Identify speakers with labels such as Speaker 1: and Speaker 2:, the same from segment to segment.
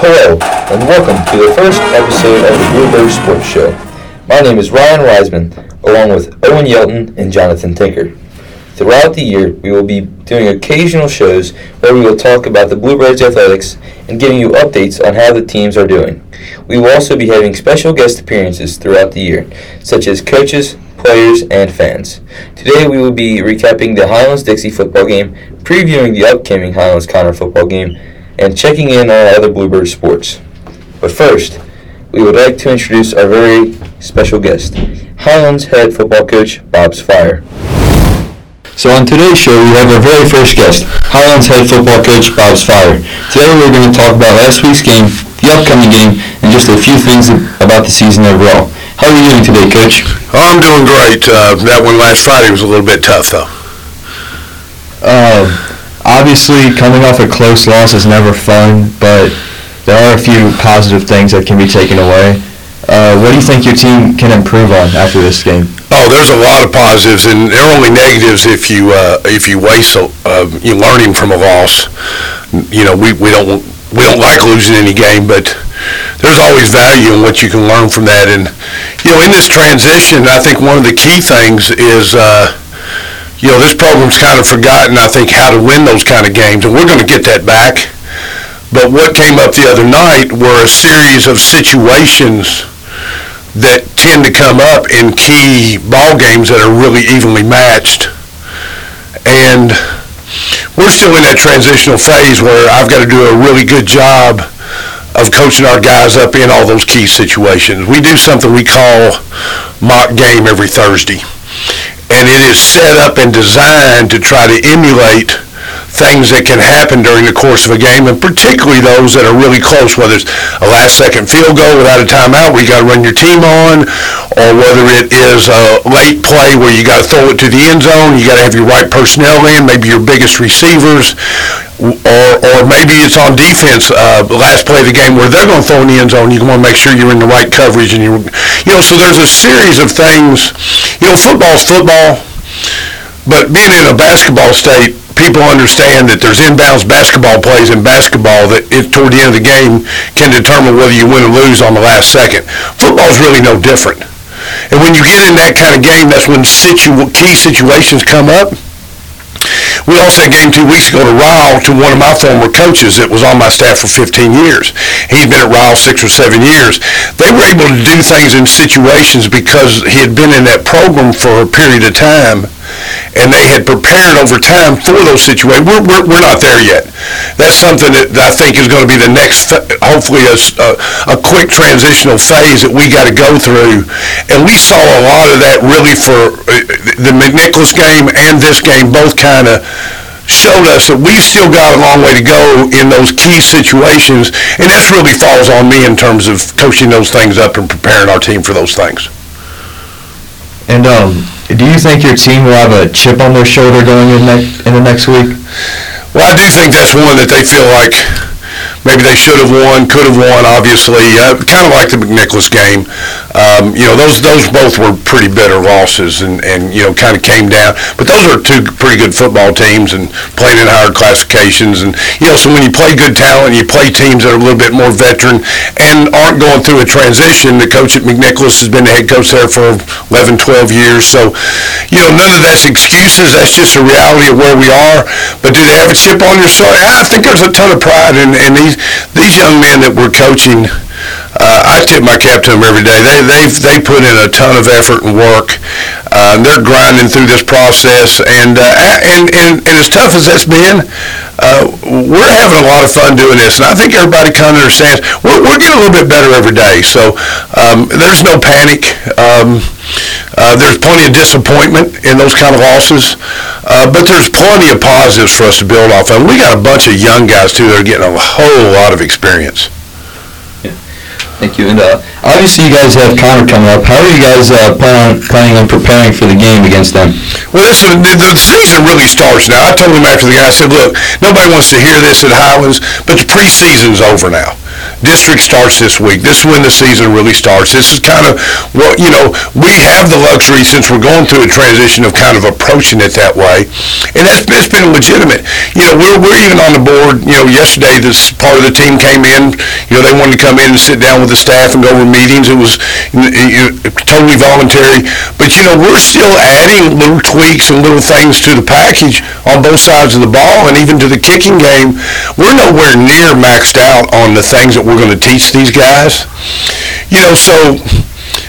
Speaker 1: Hello, and welcome to the first episode of the Bluebird Sports Show. My name is Ryan Wiseman, along with Owen Yelton and Jonathan Tinker. Throughout the year, we will be doing occasional shows where we will talk about the Bluebirds athletics and giving you updates on how the teams are doing. We will also be having special guest appearances throughout the year, such as coaches, players, and fans. Today we will be recapping the Highlands Dixie football game, previewing the upcoming Highlands Conner football game, and checking in on other Bluebird sports. But first, we would like to introduce our very special guest, Highlands head football coach Bob Sphire. So on today's show, we have our very first guest, Highlands head football coach Bob Sphire. Today we're going to talk about last week's game, the upcoming game, and just a few things about the season overall. How are you doing today, Coach?
Speaker 2: Oh, I'm doing great. Uh, that one last Friday was a little bit tough, though.
Speaker 3: Uh, obviously, coming off a close loss is never fun, but there are a few positive things that can be taken away. Uh, what do you think your team can improve on after this game?
Speaker 2: Oh, there's a lot of positives, and there are only negatives if you uh, if you waste a, uh, you learning from a loss. You know, we, we don't we don't like losing any game, but there's always value in what you can learn from that. And you know, in this transition, I think one of the key things is. Uh, you know, this program's kind of forgotten, I think, how to win those kind of games, and we're going to get that back. But what came up the other night were a series of situations that tend to come up in key ball games that are really evenly matched. And we're still in that transitional phase where I've got to do a really good job of coaching our guys up in all those key situations. We do something we call mock game every Thursday. And it is set up and designed to try to emulate things that can happen during the course of a game, and particularly those that are really close, whether it's a last-second field goal without a timeout where you got to run your team on, or whether it is a late play where you got to throw it to the end zone, you got to have your right personnel in, maybe your biggest receivers, or, or maybe it's on defense, uh, last play of the game where they're going to throw in the end zone. You want to make sure you're in the right coverage, and you, you know, so there's a series of things. You know, football's football, but being in a basketball state, people understand that there's inbounds basketball plays in basketball that it, toward the end of the game can determine whether you win or lose on the last second. Football is really no different. And when you get in that kind of game, that's when situ- key situations come up. We lost that game two weeks ago to Ryle, to one of my former coaches that was on my staff for 15 years. He'd been at Ryle six or seven years. They were able to do things in situations because he had been in that program for a period of time and they had prepared over time for those situations. We're, we're, we're not there yet. That's something that I think is going to be the next, hopefully, a, a, a quick transitional phase that we got to go through. And we saw a lot of that really for uh, the McNicholas game and this game, both kind of showed us that we've still got a long way to go in those key situations, and this really falls on me in terms of coaching those things up and preparing our team for those things.
Speaker 3: And um, do you think your team will have a chip on their shoulder going in, ne- in the next week?
Speaker 2: Well, I do think that's one that they feel like maybe they should have won, could have won, obviously. Uh, kind of like the McNicholas game. Um, you know, those those both were pretty bitter losses and, and, you know, kind of came down. But those are two pretty good football teams and playing in higher classifications. And, you know, so when you play good talent, you play teams that are a little bit more veteran and aren't going through a transition. The coach at McNicholas has been the head coach there for 11, 12 years. So, you know, none of that's excuses. That's just a reality of where we are. But do they have a chip on their shoulder? I think there's a ton of pride in, in these these young men that we're coaching, uh, I tip my cap to them every day. They they've they put in a ton of effort and work. Uh, they're grinding through this process, and uh, and, and and as tough as that's been, uh, we're having a lot of fun doing this. And I think everybody kind of understands we're we're getting a little bit better every day. So um, there's no panic. Um, uh, there's plenty of disappointment in those kind of losses, uh, but there's plenty of positives for us to build off of. We got a bunch of young guys too that are getting a whole lot of experience.
Speaker 1: Thank you. And uh, obviously, you guys have Conner coming up. How are you guys uh, plan on, planning on preparing for the game against them?
Speaker 2: Well, listen, the, the season really starts now. I told him after the game, I said, look, nobody wants to hear this at Highlands, but the preseason's over now. District starts this week. This is when the season really starts. This is kind of what, you know, we have the luxury since we're going through a transition of kind of approaching it that way. And that's, that's been legitimate. You know, we're, we're even on the board, you know, yesterday this part of the team came in, you know, they wanted to come in and sit down with the staff and go over meetings. It was you know, totally voluntary. But, you know, we're still adding little tweaks and little things to the package on both sides of the ball and even to the kicking game. We're nowhere near maxed out on the things that we're going to teach these guys. You know, so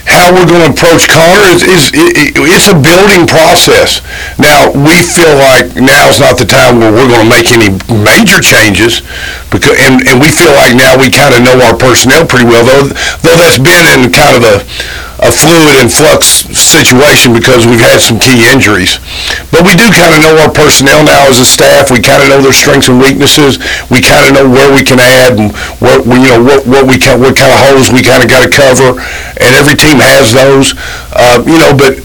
Speaker 2: how we're going to approach Conner is, is it, it's a building process. Now we feel like now is not the time where we're going to make any major changes, because and, and we feel like now we kind of know our personnel pretty well. Though though that's been in kind of a a fluid and flux situation because we've had some key injuries. But we do kind of know our personnel now as a staff. We kind of know their strengths and weaknesses. We kind of know where we can add and what we, you know what what we can, what kind of holes we kind of got to cover. And every team has those, uh, you know. But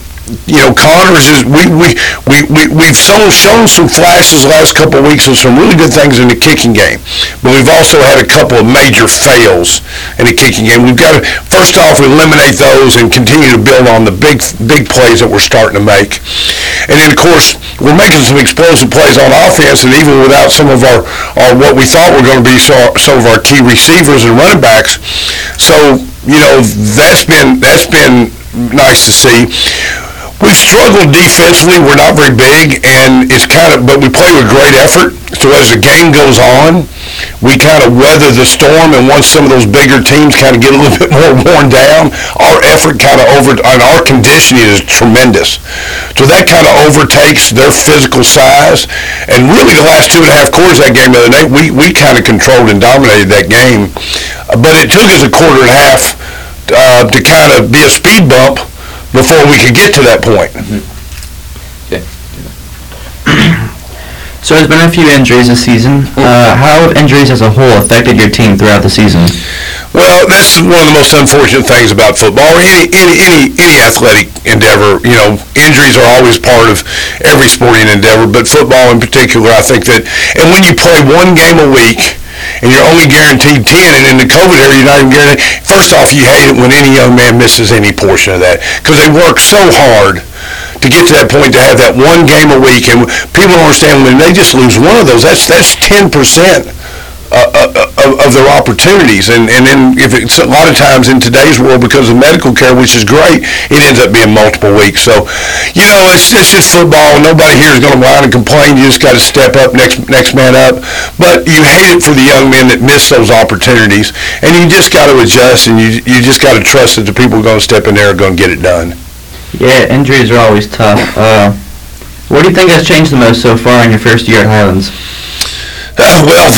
Speaker 2: you know, Conners is we we we we we've shown shown some flashes the last couple of weeks of some really good things in the kicking game, but we've also had a couple of major fails in the kicking game. We've got to first off eliminate those and continue to build on the big big plays that we're starting to make, and then of course we're making some explosive plays on offense, and even without some of our, our what we thought were going to be so, some of our key receivers and running backs, so you know that's been that's been nice to see we've struggled defensively. We're not very big, and it's kind of, but we play with great effort. So as the game goes on, we kind of weather the storm, and once some of those bigger teams kind of get a little bit more worn down, our effort kind of over, and our conditioning is tremendous. So that kind of overtakes their physical size, and really the last two and a half quarters of that game the other night, we, we kind of controlled and dominated that game. But it took us a quarter and a half uh, to kind of be a speed bump before we could get to that point.
Speaker 3: So there's been a few injuries this season. Uh, how have injuries as a whole affected your team throughout the season?
Speaker 2: Well, that's one of the most unfortunate things about football or any, any, any, any athletic endeavor. You know, injuries are always part of every sporting endeavor, but football in particular, I think that, and when you play one game a week, and you're only guaranteed 10, and in the COVID era, you're not even guaranteed. First off, you hate it when any young man misses any portion of that, because they work so hard to get to that point to have that one game a week, and people don't understand when they just lose one of those, that's that's 10 percent uh, uh, of, of their opportunities. And, and then if it's a lot of times in today's world because of medical care, which is great, it ends up being multiple weeks. So, you know, it's, it's just football. Nobody here is going to whine and complain. You just got to step up, next next man up. But you hate it for the young men that miss those opportunities, and you just got to adjust, and you you just got to trust that the people going to step in there are going to get it done.
Speaker 3: Yeah, injuries are always tough. Uh, what do you think has changed the most so far in your first year at Highlands?
Speaker 2: Uh, well,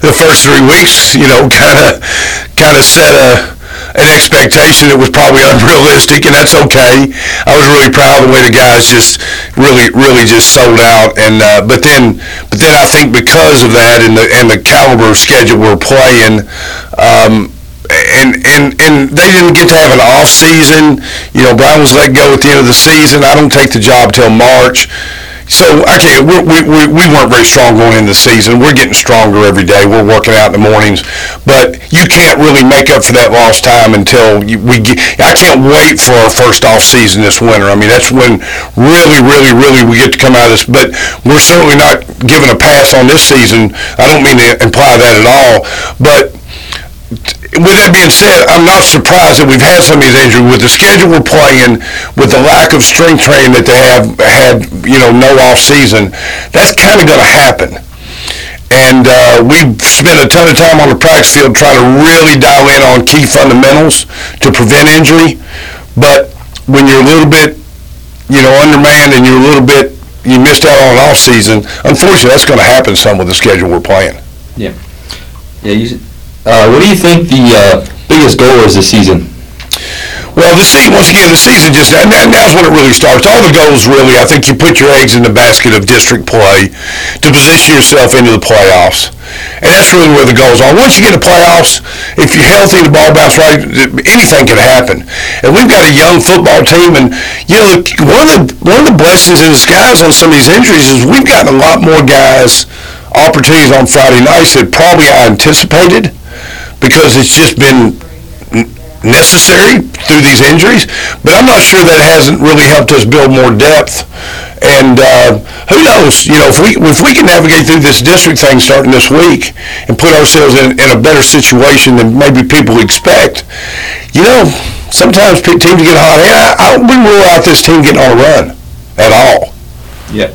Speaker 2: the first three weeks, you know, kind of kind of set a an expectation that was probably unrealistic, and that's okay. I was really proud of the way the guys just really, really just sold out. And uh, but then, but then I think because of that and the and the caliber of schedule we're playing. Um, and, and, and they didn't get to have an off season. You know, Brian was let go at the end of the season. I don't take the job till March. So we we, we, we weren't very strong going into the season. We're getting stronger every day. We're working out in the mornings, but you can't really make up for that lost time until you, we get. I can't wait for our first off season this winter. I mean, that's when really, really, really we get to come out of this. But we're certainly not giving a pass on this season. I don't mean to imply that at all, but with that being said, I'm not surprised that we've had some of these injuries with the schedule we're playing, with the lack of strength training that they have had, you know, no off season. That's kind of going to happen. And uh, we've spent a ton of time on the practice field trying to really dial in on key fundamentals to prevent injury. But when you're a little bit, you know, undermanned and you're a little bit, you missed out on off season. Unfortunately, that's going to happen some with the schedule we're playing.
Speaker 1: Yeah. Yeah. You, uh, what do you think the uh, biggest goal is this season?
Speaker 2: Well, the season, once again, the season just, and now's when it really starts. All the goals, really, I think you put your eggs in the basket of district play to position yourself into the playoffs. And that's really where the goals are. Once you get to playoffs, if you're healthy, the ball bounce right, anything can happen. And we've got a young football team, and you know, one of the one of the blessings in disguise on some of these injuries is we've gotten a lot more guys opportunities on Friday nights that probably I anticipated because it's just been necessary through these injuries. But I'm not sure that hasn't really helped us build more depth. And uh, who knows? You know, if we if we can navigate through this district thing starting this week and put ourselves in, in a better situation than maybe people expect, you know, sometimes teams get hot. And I, I wouldn't rule out this team getting on a run at all.
Speaker 1: Yeah,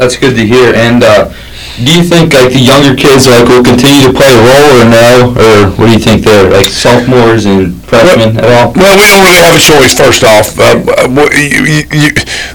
Speaker 1: that's good to hear. And uh, do you think like the younger kids like will continue to play a role or no? Or what do you think there? Like sophomores and freshmen at all?
Speaker 2: Well, we don't really have a choice. First off, uh, you, you, you,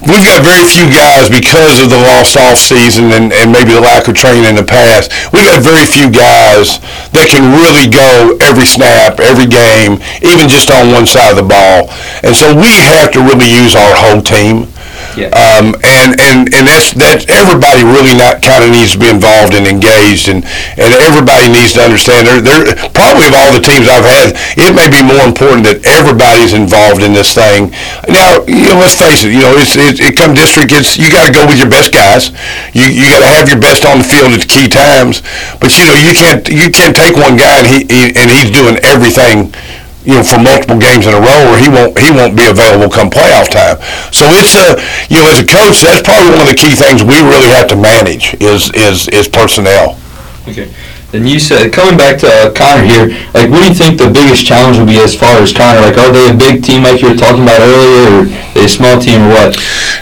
Speaker 2: we've got very few guys because of the lost off season and, and maybe the lack of training in the past. We've got very few guys that can really go every snap, every game, even just on one side of the ball. And so we have to really use our whole team.
Speaker 1: Yeah.
Speaker 2: Um, and, and, and that's, that everybody really not kind of needs to be involved and engaged and, and everybody needs to understand they're, they're probably of all the teams I've had, it may be more important that everybody's involved in this thing. Now, you know, let's face it, you know, it's, it, it come district, it's, you got to go with your best guys. You, you got to have your best on the field at key times. But, you know, you can't, you can't take one guy and he, he and he's doing everything you know, for multiple games in a row, or he won't he won't be available come playoff time. So it's a you know, as a coach, that's probably one of the key things we really have to manage is is is personnel.
Speaker 1: Okay. Then you said coming back to uh, Conner here, like what do you think the biggest challenge will be as far as Conner? Like, are they a big team like you were talking about earlier, or a small team, or what?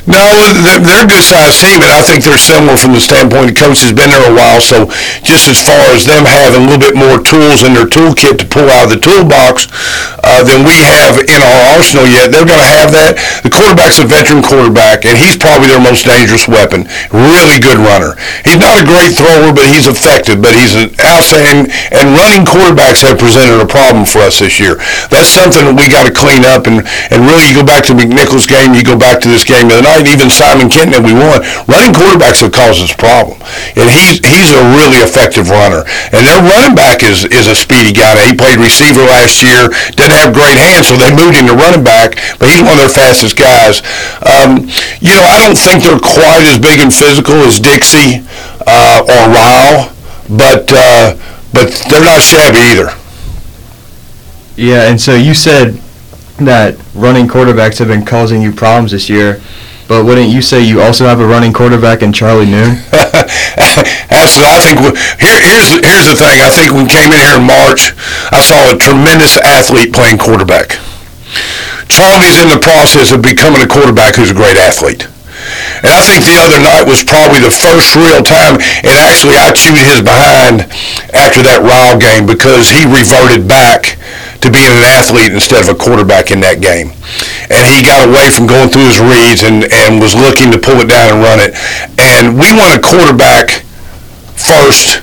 Speaker 2: No, they're, a good sized team, and I think they're similar from the standpoint the coach has been there a while. So just as far as them having a little bit more tools in their toolkit to pull out of the toolbox uh, than we have in our arsenal yet, they're going to have that. The quarterback's a veteran quarterback, and he's probably their most dangerous weapon. Really good runner. He's not a great thrower, but he's effective. But he's an outstanding, and running quarterbacks have presented a problem for us this year. That's something that we got to clean up, and, and really you go back to McNichols' game, you go back to this game the other night, even Simon Kenton that we won. Running quarterbacks have caused us a problem, and he's he's a really effective runner. And their running back is is a speedy guy. He played receiver last year, didn't have great hands, so they moved him to running back. But he's one of their fastest guys. Um, you know, I don't think they're quite as big and physical as Dixie uh, or Ryle, but uh, but they're not shabby either.
Speaker 3: Yeah, and so you said that running quarterbacks have been causing you problems this year, but wouldn't you say you also have a running quarterback in Charlie Noon?
Speaker 2: Absolutely. I think we- here, here's the- here's the thing. I think when we came in here in March, I saw a tremendous athlete playing quarterback. Charlie's in the process of becoming a quarterback who's a great athlete. And I think the other night was probably the first real time, and actually I chewed his behind after that Ryle game because he reverted back to being an athlete instead of a quarterback in that game. And he got away from going through his reads and, and was looking to pull it down and run it. And we want a quarterback first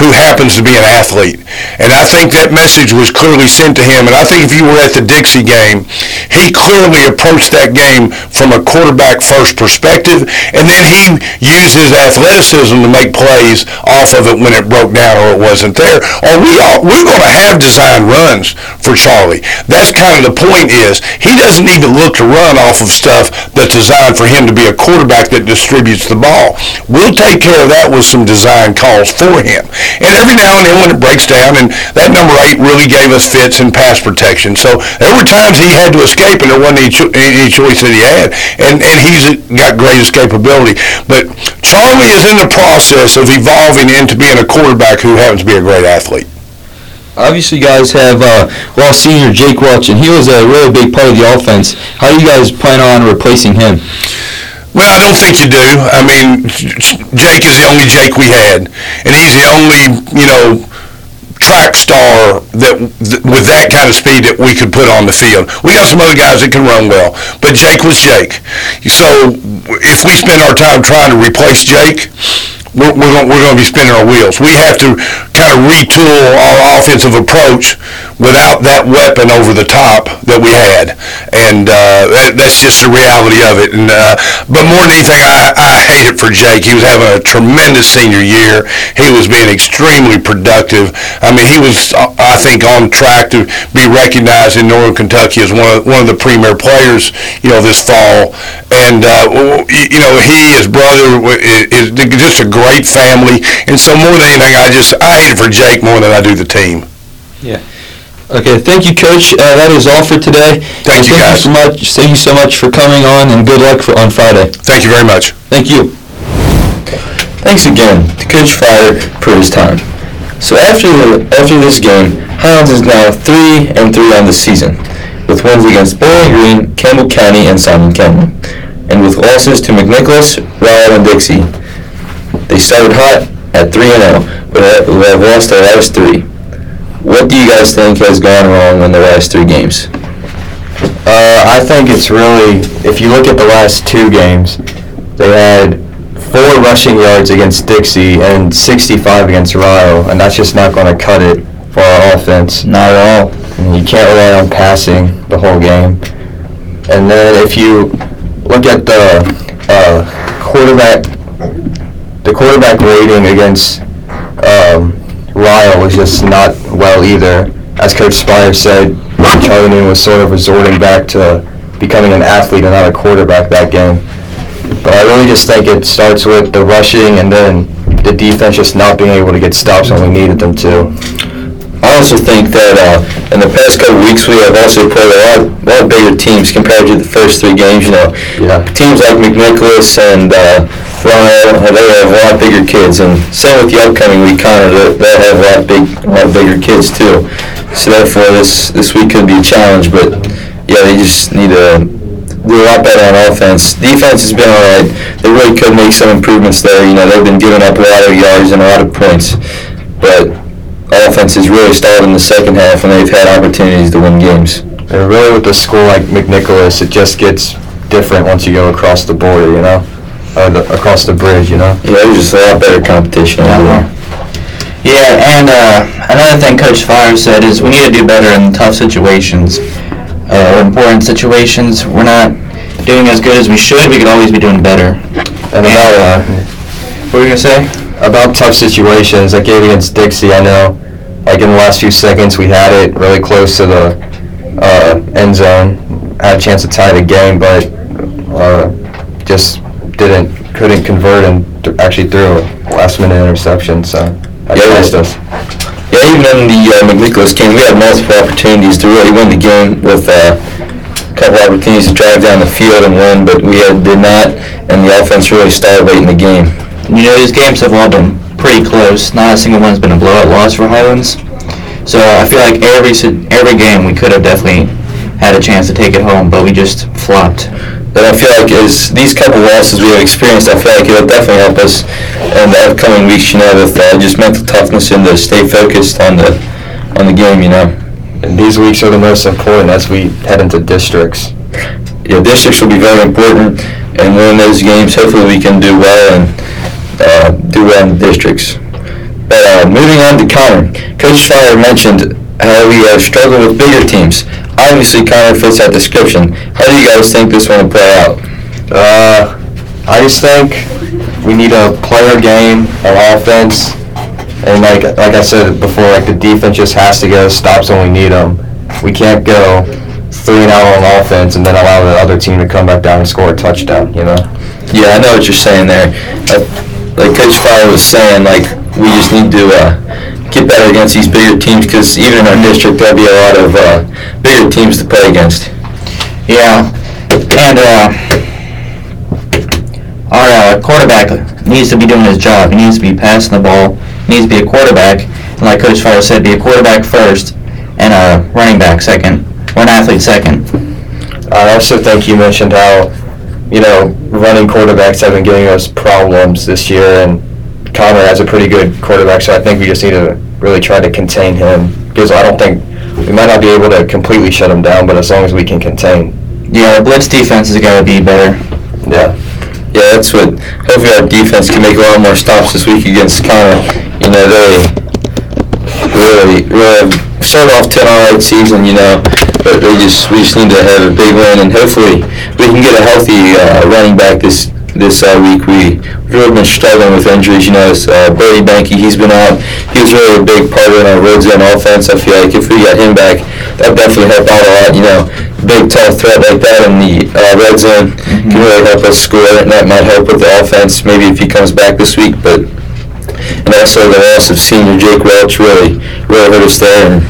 Speaker 2: who happens to be an athlete. And I think that message was clearly sent to him. And I think if you were at the Dixie game, he clearly approached that game from a quarterback first perspective. And then he used his athleticism to make plays off of it when it broke down or it wasn't there. Or we all, we're going to have design runs for Charlie. That's kind of the point is he doesn't even look to run off of stuff that's designed for him to be a quarterback that distributes the ball. We'll take care of that with some design calls for him. And every now and then when it breaks down, and that number eight really gave us fits and pass protection. So there were times he had to escape, and there wasn't any, cho- any choice that he had. And and he's got great escapability. But Charlie is in the process of evolving into being a quarterback who happens to be a great athlete.
Speaker 1: Obviously, you guys have uh, lost senior Jake Welch, and he was a really big part of the offense. How do you guys plan on replacing him?
Speaker 2: Well, I don't think you do. I mean, Jake is the only Jake we had, and he's the only, you know, track star that th- with that kind of speed that we could put on the field. We got some other guys that can run well, but Jake was Jake. So if we spend our time trying to replace Jake, we're, we're going we're going to be spinning our wheels. We have to kind of retool our offensive approach without that weapon over the top that we had, and uh, that, that's just the reality of it. And uh, but more than anything, I, I hate it for Jake. He was having a tremendous senior year. He was being extremely productive. I mean, he was uh, I think on track to be recognized in Northern Kentucky as one of one of the premier players, you know, this fall. And uh, you know, he, his brother, is, just a great family. And so more than anything, I just I hate it for Jake more than I do the team.
Speaker 1: Yeah.
Speaker 4: Okay, thank you, Coach. Uh, that is all for today.
Speaker 2: Thank
Speaker 4: And
Speaker 2: you, guys.
Speaker 4: so much. Thank you so much for coming on, and good luck for on Friday.
Speaker 2: Thank you very much.
Speaker 4: Thank you.
Speaker 1: Thanks again to Coach Sphire for his time. So after the, after this game, Highlands is now three and three on the season, with wins against Bowling Green, Campbell County, and Simon Kenton, and with losses to McNicholas, Ryle, and Dixie. They started hot at three and zero, but have- have lost their last three. What do you guys think has gone wrong in the last three games?
Speaker 3: Uh, I think it's really, if you look at the last two games, they had four rushing yards against Dixie and 65 against Ryle, and that's just not going to cut it for our offense.
Speaker 4: Not at all.
Speaker 3: And you can't rely on passing the whole game. And then if you look at the uh, quarterback, the quarterback rating against um, Ryle was just not well either. As Coach Sphire said, Charlie was sort of resorting back to becoming an athlete and not a quarterback that game. But I really just think it starts with the rushing and then the defense just not being able to get stops when we needed them to.
Speaker 1: I also think that uh, in the past couple weeks we have also played a lot, a lot bigger teams compared to the first three games. You know,
Speaker 3: Yeah.
Speaker 1: teams like McNicholas and uh, Ryle, they have a lot bigger kids, and same with the upcoming week, Conner. They have a lot big, a lot bigger kids too. So therefore, this this week could be a challenge. But yeah, they just need to do a lot better on offense. Defense has been all right. They really could make some improvements there. You know, they've been giving up a lot of yards and a lot of points, but offense has really stalled in the second half, and they've had opportunities to win games.
Speaker 3: And really with a school like McNicholas, it just gets different once you go across the border, you know? Or the, across the bridge, you know?
Speaker 1: Yeah, there's just a lot better competition over there.
Speaker 5: Yeah, and uh, another thing Coach Sphire said is we need to do better in tough situations, uh, or important situations. We're not doing as good as we should. We could always be doing better.
Speaker 3: And about, uh,
Speaker 5: What were you gonna say?
Speaker 3: about tough situations, like game against Dixie, I know, like in the last few seconds, we had it really close to the, uh, end zone. Had a chance to tie the game, but, uh, just didn't, couldn't convert and th- actually threw a last minute interception, so that
Speaker 1: Yeah,
Speaker 3: cost
Speaker 1: yeah.
Speaker 3: us.
Speaker 1: Yeah, even in the uh, McNicholas game, we had multiple opportunities to really win the game with uh, a couple opportunities to drive down the field and win, but we had, did not, and the offense really stalled late in the game.
Speaker 5: You know, these games have all been pretty close. Not a single one's been a blowout loss for Highlands. So I feel like every si- every game we could have definitely had a chance to take it home, but we just flopped.
Speaker 1: But I feel like as these couple losses we have experienced, I feel like it'll definitely help us in the upcoming weeks, you know, with uh, just mental toughness and to stay focused on the on the game, you know.
Speaker 3: And these weeks are the most important as we head into districts.
Speaker 1: Yeah, districts will be very important, and win those games. Hopefully, we can do well and uh, do well in the districts. But uh, moving on to Conner, Coach Sphire mentioned how we have struggled with bigger teams. Obviously, Conner fits that description. How do you guys think this one will play out?
Speaker 3: Uh, I just think we need to play our game, our offense, and like like I said before, like the defense just has to get us stops when we need them. We can't go three and out on offense and then allow the other team to come back down and score a touchdown. You know?
Speaker 1: Yeah, I know what you're saying there. Uh, like Coach Sphire was saying, like we just need to uh, get better against these bigger teams because even in our district there'll be a lot of uh, bigger teams to play against.
Speaker 5: Yeah, and uh, our uh, quarterback needs to be doing his job. He needs to be passing the ball. He needs to be a quarterback, and like Coach Sphire said, be a quarterback first and a running back second, or an athlete second.
Speaker 3: I also think you mentioned how you know running quarterbacks have been giving us problems this year, and Conner has a pretty good quarterback, so I think we just need to really try to contain him because I don't think we might not be able to completely shut him down, but as long as we can contain,
Speaker 5: Yeah, our blitz defense has got to be better.
Speaker 3: yeah.
Speaker 1: Yeah, that's what. Hopefully, our defense can make a lot more stops this week against Conner. You know, they really, really have started off to an alright season. You know, but they just we just need to have a big win, and hopefully we can get a healthy uh, running back this this uh, week. We we've really been struggling with injuries. You know, it's, uh, Brady Banky, he's been out. He was really a big part of our red zone offense. I feel like if we got him back, that definitely help out a lot. You know, big tough threat like that in the uh, red zone can really help us score, and that might help with the offense. Maybe if he comes back this week, but and also the loss of senior Jake Welch really really hurt us there. And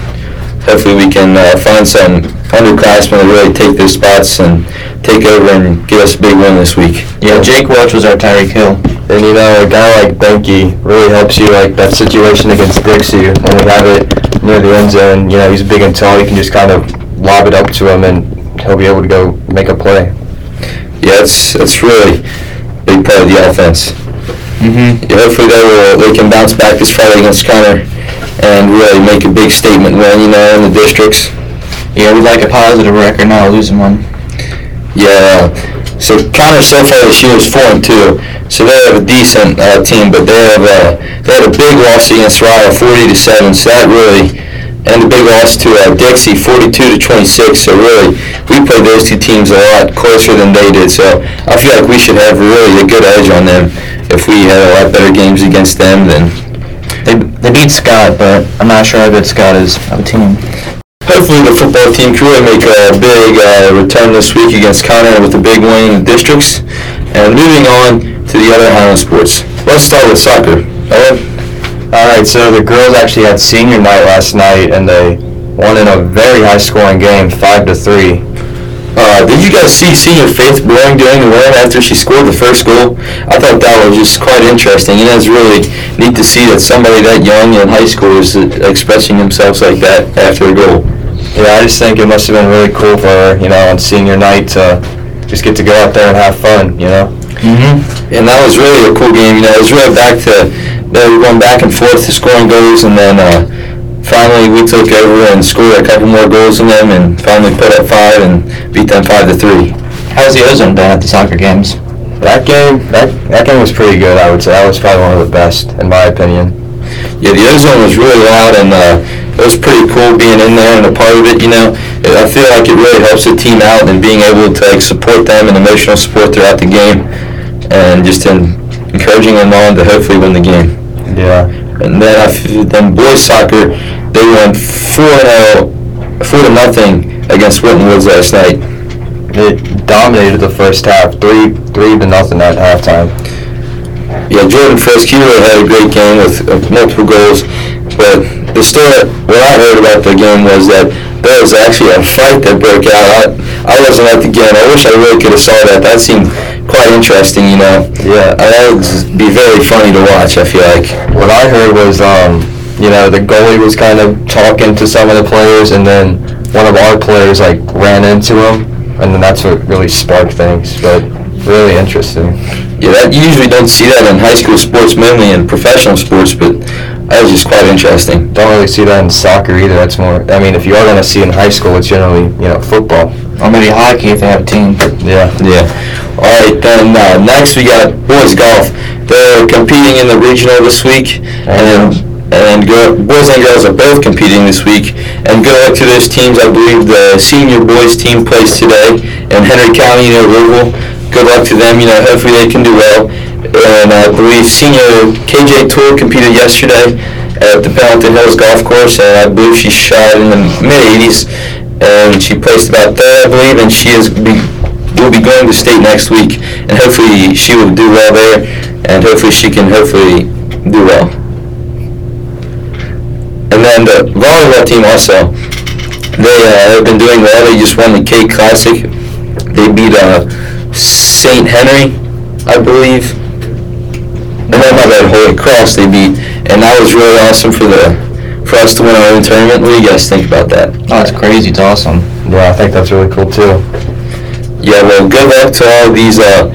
Speaker 1: hopefully we can uh, find some underclassmen to really take their spots and take over and give us a big win this week.
Speaker 5: Yeah, Jake Welch was our Tyreek Hill.
Speaker 3: And you know, a guy like Benke really helps you, like that situation against Dixie, when we have it near the end zone, you know, he's big and tall, you can just kind of lob it up to him and he'll be able to go make a play.
Speaker 1: Yeah, it's it's really a big part of the offense.
Speaker 5: Mm-hmm.
Speaker 1: Yeah, hopefully they will they can bounce back this Friday against Conner and really make a big statement win, you know, in the districts.
Speaker 5: Yeah, we'd like a positive record, not a losing one.
Speaker 1: Yeah. So Conner so far this year is four and two. So they have a decent uh, team, but they have uh, they had a big loss against Ryle, forty to seven. So that really, and a big loss to uh, Dixie, forty-two to twenty-six. So really, we played those two teams a lot closer than they did. So I feel like we should have really a good edge on them if we had a lot better games against them Then
Speaker 5: They, they beat Scott, but I'm not sure how good Scott is of a team.
Speaker 1: Hopefully the football team can really make a big uh, return this week against Conner with a big win in the districts. And moving on to the other Highland sports. Let's start with soccer. Owen?
Speaker 3: All right, so the girls actually had senior night last night, and they won in a very high-scoring game, five to three.
Speaker 1: Uh, did you guys see Senior Faith blowing during the win after she scored the first goal? I thought that was just quite interesting. You know, it's really neat to see that somebody that young in high school is expressing themselves like that after a goal.
Speaker 3: Yeah, I just think it must have been really cool for her, you know, on senior night to just get to go out there and have fun, you know.
Speaker 5: Mm-hmm.
Speaker 1: And that was really a cool game. You know, it was really back to they were going back and forth to scoring goals, and then uh, finally we took over and scored a couple more goals in them, and finally put up five and beat them five to three.
Speaker 5: How's the ozone done at the soccer games?
Speaker 3: That game, that that game was pretty good. I would say that was probably one of the best, in my opinion.
Speaker 1: Yeah, the ozone was really loud, and uh, it was pretty cool being in there and a part of it. You know, I feel like it really helps the team out and being able to like, support them and emotional support throughout the game, and just in, encouraging them on to hopefully win the game.
Speaker 3: Yeah.
Speaker 1: And then I f- then boys soccer, they won four to four to nothing against Winton Woods last night.
Speaker 3: It dominated the first half, three three to nothing at halftime.
Speaker 1: Yeah, Jordan Fisk, he really had a great game with uh, multiple goals. But the story, what I heard about the game was that there was actually a fight that broke out. I, I wasn't at the game. I wish I really could have saw that. That seemed quite interesting, you know.
Speaker 3: Yeah.
Speaker 1: Uh, that would be very funny to watch, I feel like.
Speaker 3: What I heard was, um, you know, the goalie was kind of talking to some of the players, and then one of our players like ran into him, and then that's what really sparked things. But really interesting.
Speaker 1: Yeah, that you usually don't see that in high school sports, mainly in professional sports, but that was just quite interesting.
Speaker 3: Don't really see that in soccer either. That's more. I mean, if you are going to see in high school, it's generally you know football.
Speaker 5: Or maybe hockey if they have a team.
Speaker 3: Yeah.
Speaker 1: Yeah. All right, then uh, next we got boys golf. They're competing in the regional this week, and and girl, boys and girls are both competing this week. And good luck to those teams. I believe the senior boys team plays today in Henry County near Louisville. Good luck to them. You know, hopefully they can do well. And I believe senior KJ Tour competed yesterday at the Pendleton Hills Golf Course, and I believe she shot in the mid 80s, and she placed about third, I believe, and she is be, will be going to state next week, and hopefully she will do well there, and hopefully she can hopefully do well. And then the volleyball team also, they uh, have been doing well. They just won the K Classic. They beat uh, St. Henry, I believe. And then my bad, Holy Cross they beat, and that was really awesome for the for us to win our own tournament. What do you guys think about that?
Speaker 5: Oh, that's crazy. It's awesome.
Speaker 3: Yeah, I think that's really cool too.
Speaker 1: Yeah, well, good luck to all these uh,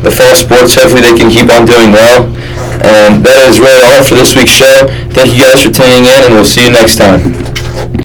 Speaker 1: the fall sports. Hopefully, they can keep on doing well. And that is really all for this week's show. Thank you guys for tuning in, and we'll see you next time.